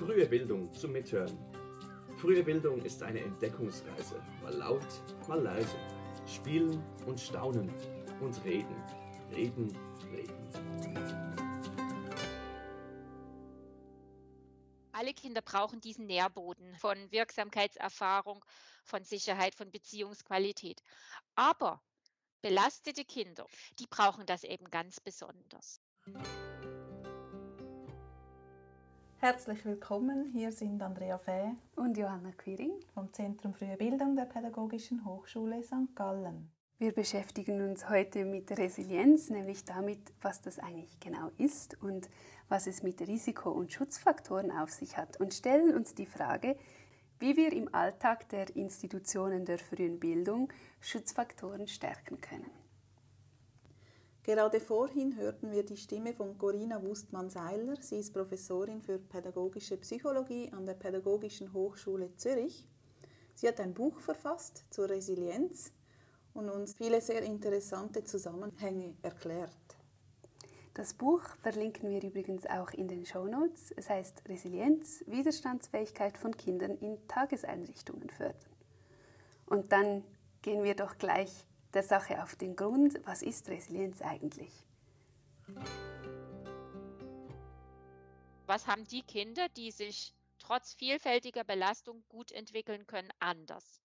Frühe Bildung zum Mithören. Frühe Bildung ist eine Entdeckungsreise. Mal laut, mal leise. Spielen und staunen und reden. Reden, reden. Alle Kinder brauchen diesen Nährboden von Wirksamkeitserfahrung, von Sicherheit, von Beziehungsqualität. Aber belastete Kinder, die brauchen das eben ganz besonders. Herzlich willkommen, hier sind Andrea Fäh und Johanna Quiring vom Zentrum Frühe Bildung der Pädagogischen Hochschule St. Gallen. Wir beschäftigen uns heute mit Resilienz, nämlich damit, was das eigentlich genau ist und was es mit Risiko- und Schutzfaktoren auf sich hat und stellen uns die Frage, wie wir im Alltag der Institutionen der frühen Bildung Schutzfaktoren stärken können. Gerade vorhin hörten wir die Stimme von Corinna Wustmann-Seiler. Sie ist Professorin für pädagogische Psychologie an der Pädagogischen Hochschule Zürich. Sie hat ein Buch verfasst zur Resilienz und uns viele sehr interessante Zusammenhänge erklärt. Das Buch verlinken wir übrigens auch in den Show Notes. Es heißt Resilienz, Widerstandsfähigkeit von Kindern in Tageseinrichtungen fördern. Und dann gehen wir doch gleich der Sache auf den Grund, was ist Resilienz eigentlich? Was haben die Kinder, die sich trotz vielfältiger Belastung gut entwickeln können, anders?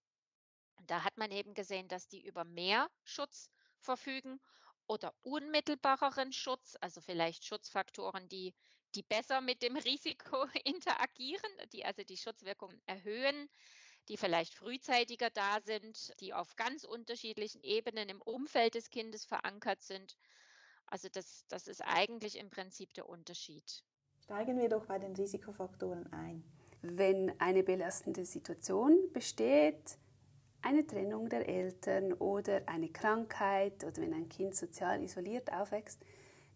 Da hat man eben gesehen, dass die über mehr Schutz verfügen oder unmittelbareren Schutz, also vielleicht Schutzfaktoren, die, die besser mit dem Risiko interagieren, die also die Schutzwirkung erhöhen die vielleicht frühzeitiger da sind, die auf ganz unterschiedlichen Ebenen im Umfeld des Kindes verankert sind. Also das, das ist eigentlich im Prinzip der Unterschied. Steigen wir doch bei den Risikofaktoren ein. Wenn eine belastende Situation besteht, eine Trennung der Eltern oder eine Krankheit oder wenn ein Kind sozial isoliert aufwächst,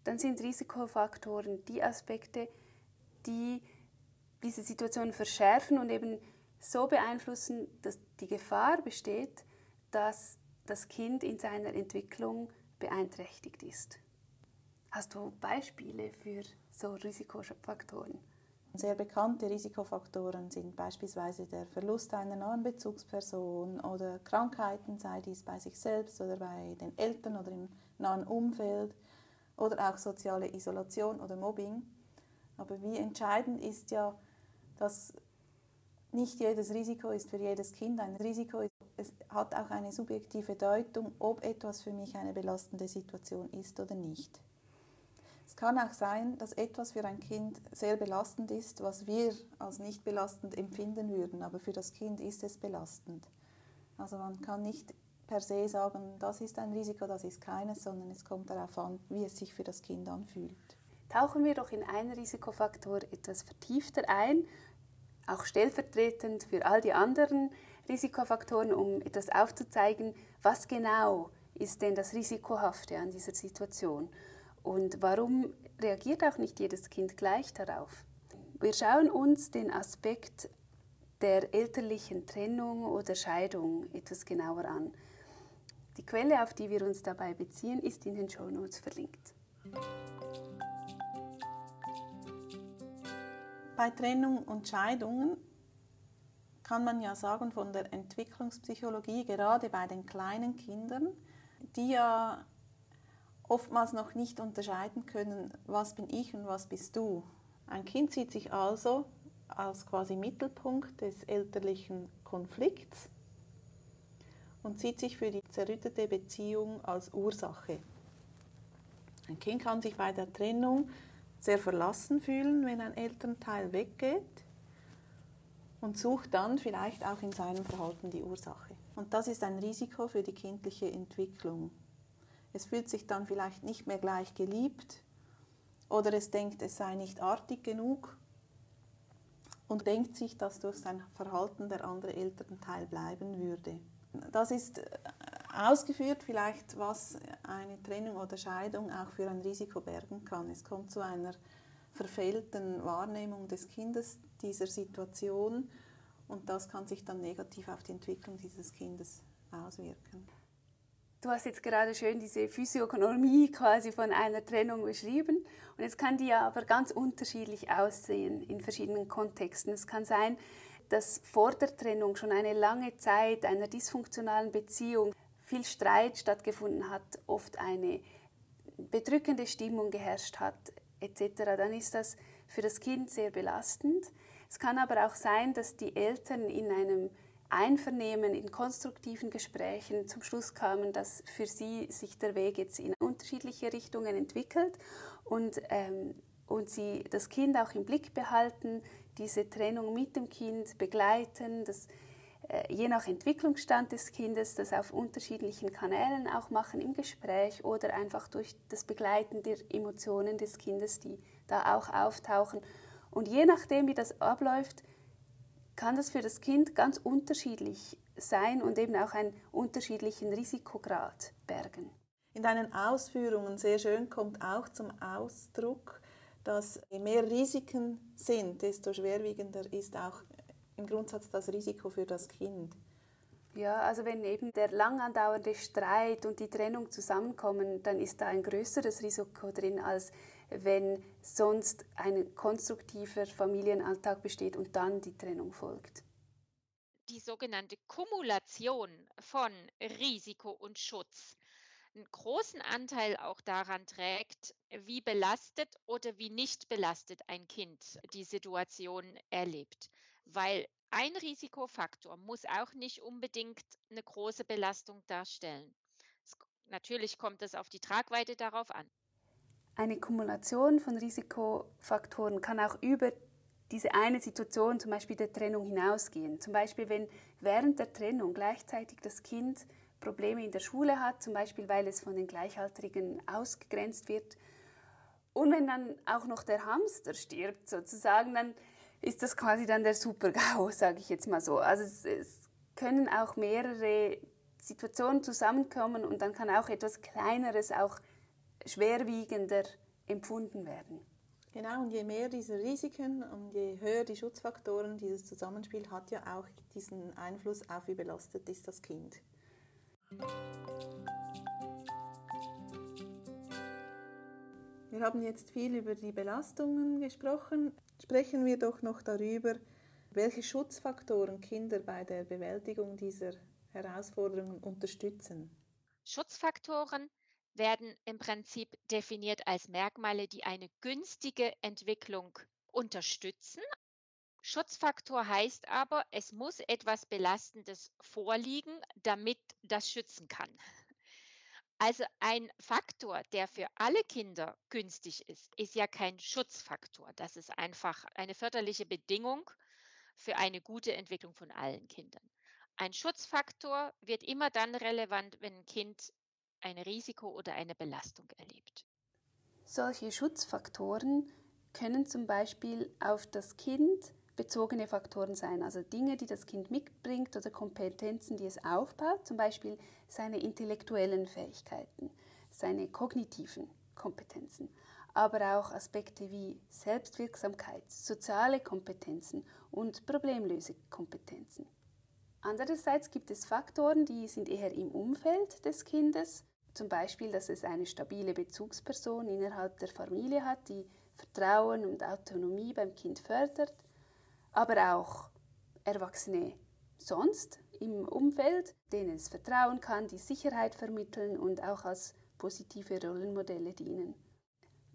dann sind Risikofaktoren die Aspekte, die diese Situation verschärfen und eben so beeinflussen, dass die Gefahr besteht, dass das Kind in seiner Entwicklung beeinträchtigt ist. Hast du Beispiele für so Risikofaktoren? Sehr bekannte Risikofaktoren sind beispielsweise der Verlust einer nahen Bezugsperson oder Krankheiten, sei dies bei sich selbst oder bei den Eltern oder im nahen Umfeld oder auch soziale Isolation oder Mobbing. Aber wie entscheidend ist ja, dass nicht jedes Risiko ist für jedes Kind ein Risiko. Es hat auch eine subjektive Deutung, ob etwas für mich eine belastende Situation ist oder nicht. Es kann auch sein, dass etwas für ein Kind sehr belastend ist, was wir als nicht belastend empfinden würden, aber für das Kind ist es belastend. Also man kann nicht per se sagen, das ist ein Risiko, das ist keines, sondern es kommt darauf an, wie es sich für das Kind anfühlt. Tauchen wir doch in einen Risikofaktor etwas vertiefter ein auch stellvertretend für all die anderen Risikofaktoren, um etwas aufzuzeigen, was genau ist denn das Risikohafte an dieser Situation und warum reagiert auch nicht jedes Kind gleich darauf. Wir schauen uns den Aspekt der elterlichen Trennung oder Scheidung etwas genauer an. Die Quelle, auf die wir uns dabei beziehen, ist in den Show Notes verlinkt. Bei Trennung und Scheidungen kann man ja sagen von der Entwicklungspsychologie, gerade bei den kleinen Kindern, die ja oftmals noch nicht unterscheiden können, was bin ich und was bist du. Ein Kind sieht sich also als quasi Mittelpunkt des elterlichen Konflikts und sieht sich für die zerrüttete Beziehung als Ursache. Ein Kind kann sich bei der Trennung sehr verlassen fühlen, wenn ein Elternteil weggeht und sucht dann vielleicht auch in seinem Verhalten die Ursache. Und das ist ein Risiko für die kindliche Entwicklung. Es fühlt sich dann vielleicht nicht mehr gleich geliebt oder es denkt, es sei nicht artig genug und denkt sich, dass durch sein Verhalten der andere Elternteil bleiben würde. Das ist ausgeführt vielleicht, was eine Trennung oder Scheidung auch für ein Risiko bergen kann. Es kommt zu einer verfehlten Wahrnehmung des Kindes dieser Situation und das kann sich dann negativ auf die Entwicklung dieses Kindes auswirken. Du hast jetzt gerade schön diese Physiognomie quasi von einer Trennung beschrieben. Und jetzt kann die ja aber ganz unterschiedlich aussehen in verschiedenen Kontexten. Es kann sein, dass vor der Trennung schon eine lange Zeit einer dysfunktionalen Beziehung viel Streit stattgefunden hat, oft eine bedrückende Stimmung geherrscht hat, etc., dann ist das für das Kind sehr belastend. Es kann aber auch sein, dass die Eltern in einem Einvernehmen, in konstruktiven Gesprächen zum Schluss kamen, dass für sie sich der Weg jetzt in unterschiedliche Richtungen entwickelt und, ähm, und sie das Kind auch im Blick behalten, diese Trennung mit dem Kind begleiten, das, je nach Entwicklungsstand des Kindes das auf unterschiedlichen Kanälen auch machen im Gespräch oder einfach durch das Begleiten der Emotionen des Kindes, die da auch auftauchen. Und je nachdem, wie das abläuft, kann das für das Kind ganz unterschiedlich sein und eben auch einen unterschiedlichen Risikograd bergen. In deinen Ausführungen sehr schön kommt auch zum Ausdruck, dass je mehr Risiken sind, desto schwerwiegender ist auch im Grundsatz das Risiko für das Kind. Ja, also wenn eben der lang andauernde Streit und die Trennung zusammenkommen, dann ist da ein größeres Risiko drin, als wenn sonst ein konstruktiver Familienalltag besteht und dann die Trennung folgt. Die sogenannte Kumulation von Risiko und Schutz einen großen Anteil auch daran trägt, wie belastet oder wie nicht belastet ein Kind die Situation erlebt. Weil ein Risikofaktor muss auch nicht unbedingt eine große Belastung darstellen. Es, natürlich kommt es auf die Tragweite darauf an. Eine Kumulation von Risikofaktoren kann auch über diese eine Situation, zum Beispiel der Trennung, hinausgehen. Zum Beispiel, wenn während der Trennung gleichzeitig das Kind Probleme in der Schule hat, zum Beispiel, weil es von den Gleichaltrigen ausgegrenzt wird. Und wenn dann auch noch der Hamster stirbt, sozusagen, dann ist das quasi dann der Super-GAU, sage ich jetzt mal so. Also es, es können auch mehrere Situationen zusammenkommen und dann kann auch etwas Kleineres auch schwerwiegender empfunden werden. Genau, und je mehr diese Risiken und je höher die Schutzfaktoren, dieses Zusammenspiel hat ja auch diesen Einfluss auf, wie belastet ist das Kind. Wir haben jetzt viel über die Belastungen gesprochen. Sprechen wir doch noch darüber, welche Schutzfaktoren Kinder bei der Bewältigung dieser Herausforderungen unterstützen. Schutzfaktoren werden im Prinzip definiert als Merkmale, die eine günstige Entwicklung unterstützen. Schutzfaktor heißt aber, es muss etwas Belastendes vorliegen, damit das schützen kann. Also ein Faktor, der für alle Kinder günstig ist, ist ja kein Schutzfaktor. Das ist einfach eine förderliche Bedingung für eine gute Entwicklung von allen Kindern. Ein Schutzfaktor wird immer dann relevant, wenn ein Kind ein Risiko oder eine Belastung erlebt. Solche Schutzfaktoren können zum Beispiel auf das Kind bezogene Faktoren sein, also Dinge, die das Kind mitbringt oder Kompetenzen, die es aufbaut, zum Beispiel seine intellektuellen Fähigkeiten, seine kognitiven Kompetenzen, aber auch Aspekte wie Selbstwirksamkeit, soziale Kompetenzen und Problemlösekompetenzen. Andererseits gibt es Faktoren, die sind eher im Umfeld des Kindes. Zum Beispiel, dass es eine stabile Bezugsperson innerhalb der Familie hat, die Vertrauen und Autonomie beim Kind fördert, aber auch Erwachsene sonst im Umfeld, denen es vertrauen kann, die Sicherheit vermitteln und auch als positive Rollenmodelle dienen.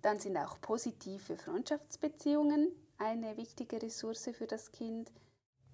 Dann sind auch positive Freundschaftsbeziehungen eine wichtige Ressource für das Kind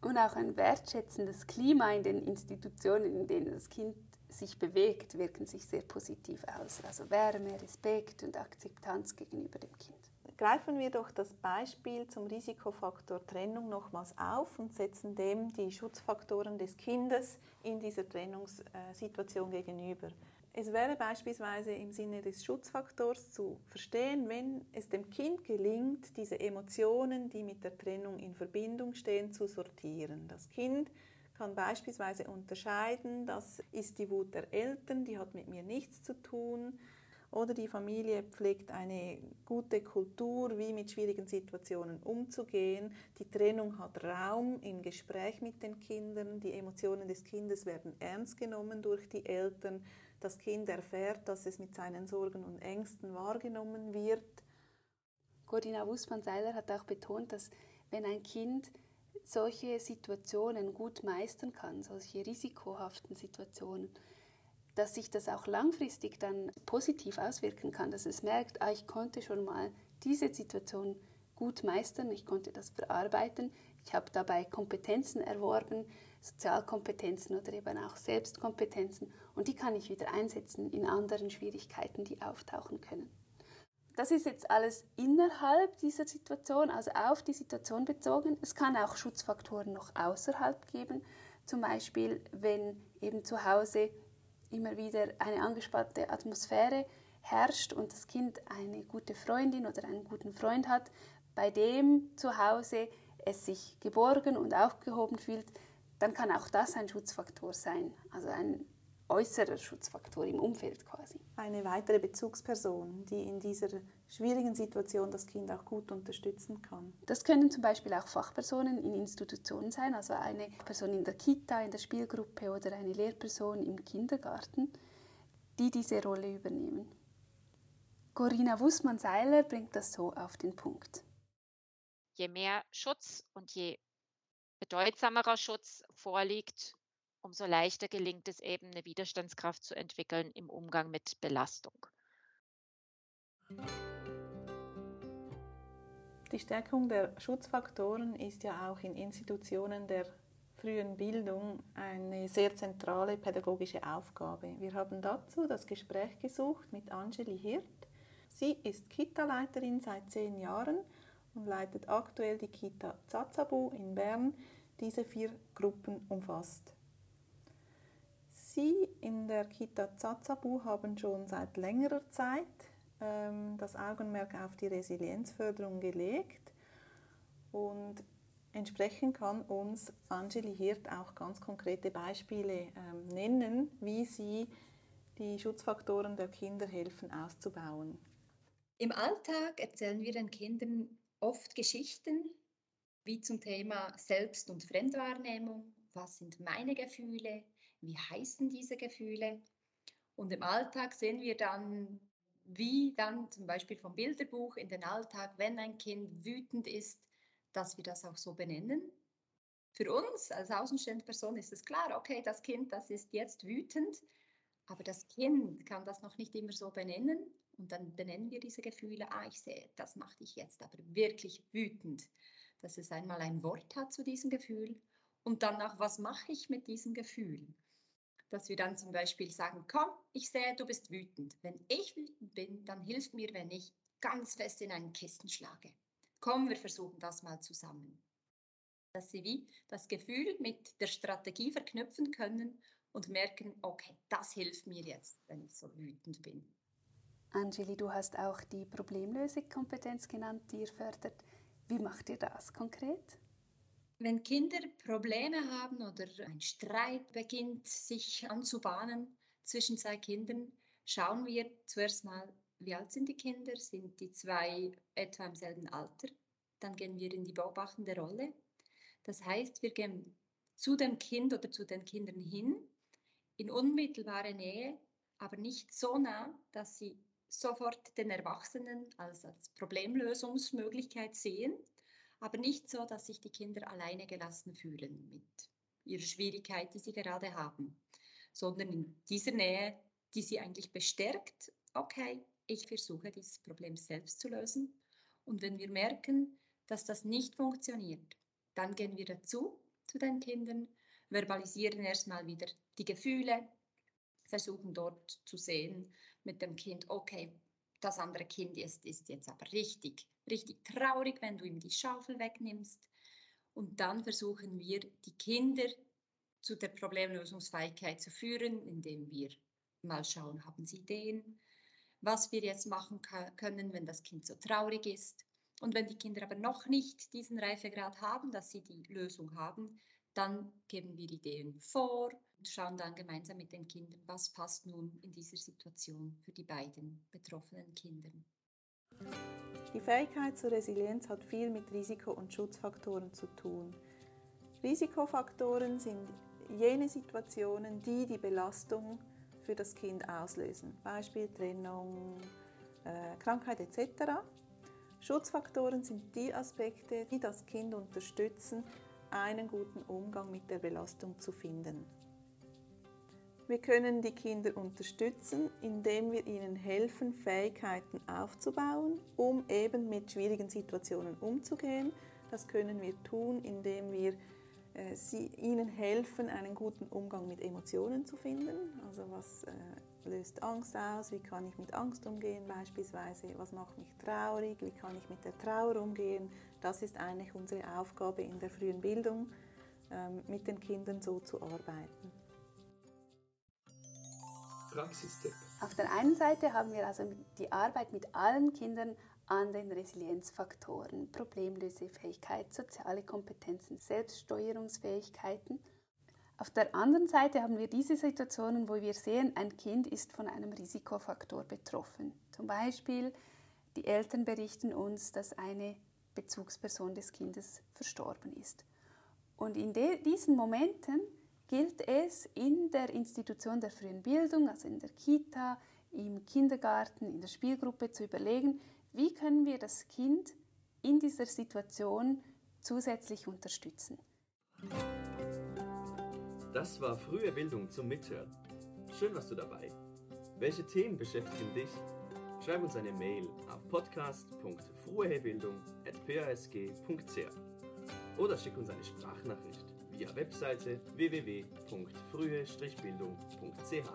und auch ein wertschätzendes Klima in den Institutionen, in denen das Kind sich bewegt, wirken sich sehr positiv aus. Also Wärme, Respekt und Akzeptanz gegenüber dem Kind. Greifen wir doch das Beispiel zum Risikofaktor Trennung nochmals auf und setzen dem die Schutzfaktoren des Kindes in dieser Trennungssituation gegenüber. Es wäre beispielsweise im Sinne des Schutzfaktors zu verstehen, wenn es dem Kind gelingt, diese Emotionen, die mit der Trennung in Verbindung stehen, zu sortieren. Das Kind kann beispielsweise unterscheiden, das ist die Wut der Eltern, die hat mit mir nichts zu tun. Oder die Familie pflegt eine gute Kultur, wie mit schwierigen Situationen umzugehen. Die Trennung hat Raum im Gespräch mit den Kindern. Die Emotionen des Kindes werden ernst genommen durch die Eltern. das Kind erfährt, dass es mit seinen Sorgen und Ängsten wahrgenommen wird. Corinna Wussmann-Seiler hat auch betont, dass wenn ein Kind solche Situationen gut meistern kann, solche risikohaften Situationen, dass sich das auch langfristig dann positiv auswirken kann, dass es merkt, ah, ich konnte schon mal diese Situation gut meistern, ich konnte das verarbeiten, ich habe dabei Kompetenzen erworben, Sozialkompetenzen oder eben auch Selbstkompetenzen und die kann ich wieder einsetzen in anderen Schwierigkeiten, die auftauchen können. Das ist jetzt alles innerhalb dieser Situation, also auf die Situation bezogen. Es kann auch Schutzfaktoren noch außerhalb geben, zum Beispiel wenn eben zu Hause immer wieder eine angespannte Atmosphäre herrscht und das Kind eine gute Freundin oder einen guten Freund hat, bei dem zu Hause es sich geborgen und aufgehoben fühlt, dann kann auch das ein Schutzfaktor sein, also ein äußerer Schutzfaktor im Umfeld quasi. Eine weitere Bezugsperson, die in dieser schwierigen Situation das Kind auch gut unterstützen kann. Das können zum Beispiel auch Fachpersonen in Institutionen sein, also eine Person in der Kita, in der Spielgruppe oder eine Lehrperson im Kindergarten, die diese Rolle übernehmen. Corinna Wussmann-Seiler bringt das so auf den Punkt. Je mehr Schutz und je bedeutsamerer Schutz vorliegt, umso leichter gelingt es eben, eine Widerstandskraft zu entwickeln im Umgang mit Belastung. Die Stärkung der Schutzfaktoren ist ja auch in Institutionen der frühen Bildung eine sehr zentrale pädagogische Aufgabe. Wir haben dazu das Gespräch gesucht mit Angeli Hirt. Sie ist Kita-Leiterin seit zehn Jahren und leitet aktuell die Kita Zazabu in Bern, diese vier Gruppen umfasst. Sie in der Kita Zazabu haben schon seit längerer Zeit ähm, das Augenmerk auf die Resilienzförderung gelegt und entsprechend kann uns Angeli Hirt auch ganz konkrete Beispiele ähm, nennen, wie sie die Schutzfaktoren der Kinder helfen auszubauen. Im Alltag erzählen wir den Kindern oft Geschichten, wie zum Thema Selbst- und Fremdwahrnehmung. Was sind meine Gefühle? Wie heißen diese Gefühle? Und im Alltag sehen wir dann, wie dann zum Beispiel vom Bilderbuch in den Alltag, wenn ein Kind wütend ist, dass wir das auch so benennen. Für uns als außenstehende Person ist es klar, okay, das Kind, das ist jetzt wütend, aber das Kind kann das noch nicht immer so benennen. Und dann benennen wir diese Gefühle, ah, ich sehe, das macht dich jetzt aber wirklich wütend. Dass es einmal ein Wort hat zu diesem Gefühl und dann auch, was mache ich mit diesem Gefühl? Dass wir dann zum Beispiel sagen, komm, ich sehe, du bist wütend. Wenn ich wütend bin, dann hilft mir, wenn ich ganz fest in einen Kissen schlage. Komm, wir versuchen das mal zusammen. Dass sie wie das Gefühl mit der Strategie verknüpfen können und merken, okay, das hilft mir jetzt, wenn ich so wütend bin. Angeli, du hast auch die Problemlösekompetenz genannt, die ihr fördert. Wie macht ihr das konkret? Wenn Kinder Probleme haben oder ein Streit beginnt sich anzubahnen zwischen zwei Kindern, schauen wir zuerst mal, wie alt sind die Kinder? Sind die zwei etwa im selben Alter? Dann gehen wir in die beobachtende Rolle. Das heißt, wir gehen zu dem Kind oder zu den Kindern hin, in unmittelbare Nähe, aber nicht so nah, dass sie sofort den Erwachsenen als, als Problemlösungsmöglichkeit sehen, aber nicht so, dass sich die Kinder alleine gelassen fühlen mit ihrer Schwierigkeit, die sie gerade haben, sondern in dieser Nähe, die sie eigentlich bestärkt, okay, ich versuche dieses Problem selbst zu lösen. Und wenn wir merken, dass das nicht funktioniert, dann gehen wir dazu, zu den Kindern, verbalisieren erstmal wieder die Gefühle, versuchen dort zu sehen mit dem Kind, okay, das andere Kind ist, ist jetzt aber richtig, richtig traurig, wenn du ihm die Schaufel wegnimmst. Und dann versuchen wir, die Kinder zu der Problemlösungsfähigkeit zu führen, indem wir mal schauen, haben sie Ideen, was wir jetzt machen können, wenn das Kind so traurig ist. Und wenn die Kinder aber noch nicht diesen Reifegrad haben, dass sie die Lösung haben, dann geben wir Ideen vor und schauen dann gemeinsam mit den Kindern, was passt nun in dieser Situation für die beiden betroffenen Kinder. Die Fähigkeit zur Resilienz hat viel mit Risiko- und Schutzfaktoren zu tun. Risikofaktoren sind jene Situationen, die die Belastung für das Kind auslösen. Beispiel Trennung, äh, Krankheit etc. Schutzfaktoren sind die Aspekte, die das Kind unterstützen, einen guten Umgang mit der Belastung zu finden. Wir können die Kinder unterstützen, indem wir ihnen helfen, Fähigkeiten aufzubauen, um eben mit schwierigen Situationen umzugehen. Das können wir tun, indem wir äh, sie, ihnen helfen, einen guten Umgang mit Emotionen zu finden. Also was äh, löst Angst aus? Wie kann ich mit Angst umgehen beispielsweise? Was macht mich traurig? Wie kann ich mit der Trauer umgehen? Das ist eigentlich unsere Aufgabe in der frühen Bildung, ähm, mit den Kindern so zu arbeiten. Praxistipp. Auf der einen Seite haben wir also die Arbeit mit allen Kindern an den Resilienzfaktoren, Problemlösefähigkeit, soziale Kompetenzen, Selbststeuerungsfähigkeiten. Auf der anderen Seite haben wir diese Situationen, wo wir sehen, ein Kind ist von einem Risikofaktor betroffen. Zum Beispiel, die Eltern berichten uns, dass eine Bezugsperson des Kindes verstorben ist. Und in diesen Momenten gilt es in der Institution der frühen Bildung, also in der Kita, im Kindergarten, in der Spielgruppe zu überlegen, wie können wir das Kind in dieser Situation zusätzlich unterstützen. Das war frühe Bildung zum Mithören. Schön warst du dabei. Welche Themen beschäftigen dich? Schreib uns eine Mail auf podcast.fruehebildung.pasg.ch oder schick uns eine Sprachnachricht via Webseite www.frühe-bildung.ch.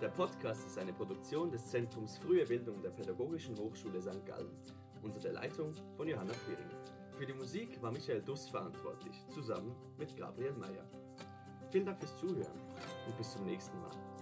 Der Podcast ist eine Produktion des Zentrums Frühe Bildung der Pädagogischen Hochschule St. Gallen unter der Leitung von Johanna Quiring. Für die Musik war Michael Duss verantwortlich, zusammen mit Gabriel Meyer. Vielen Dank fürs Zuhören und bis zum nächsten Mal.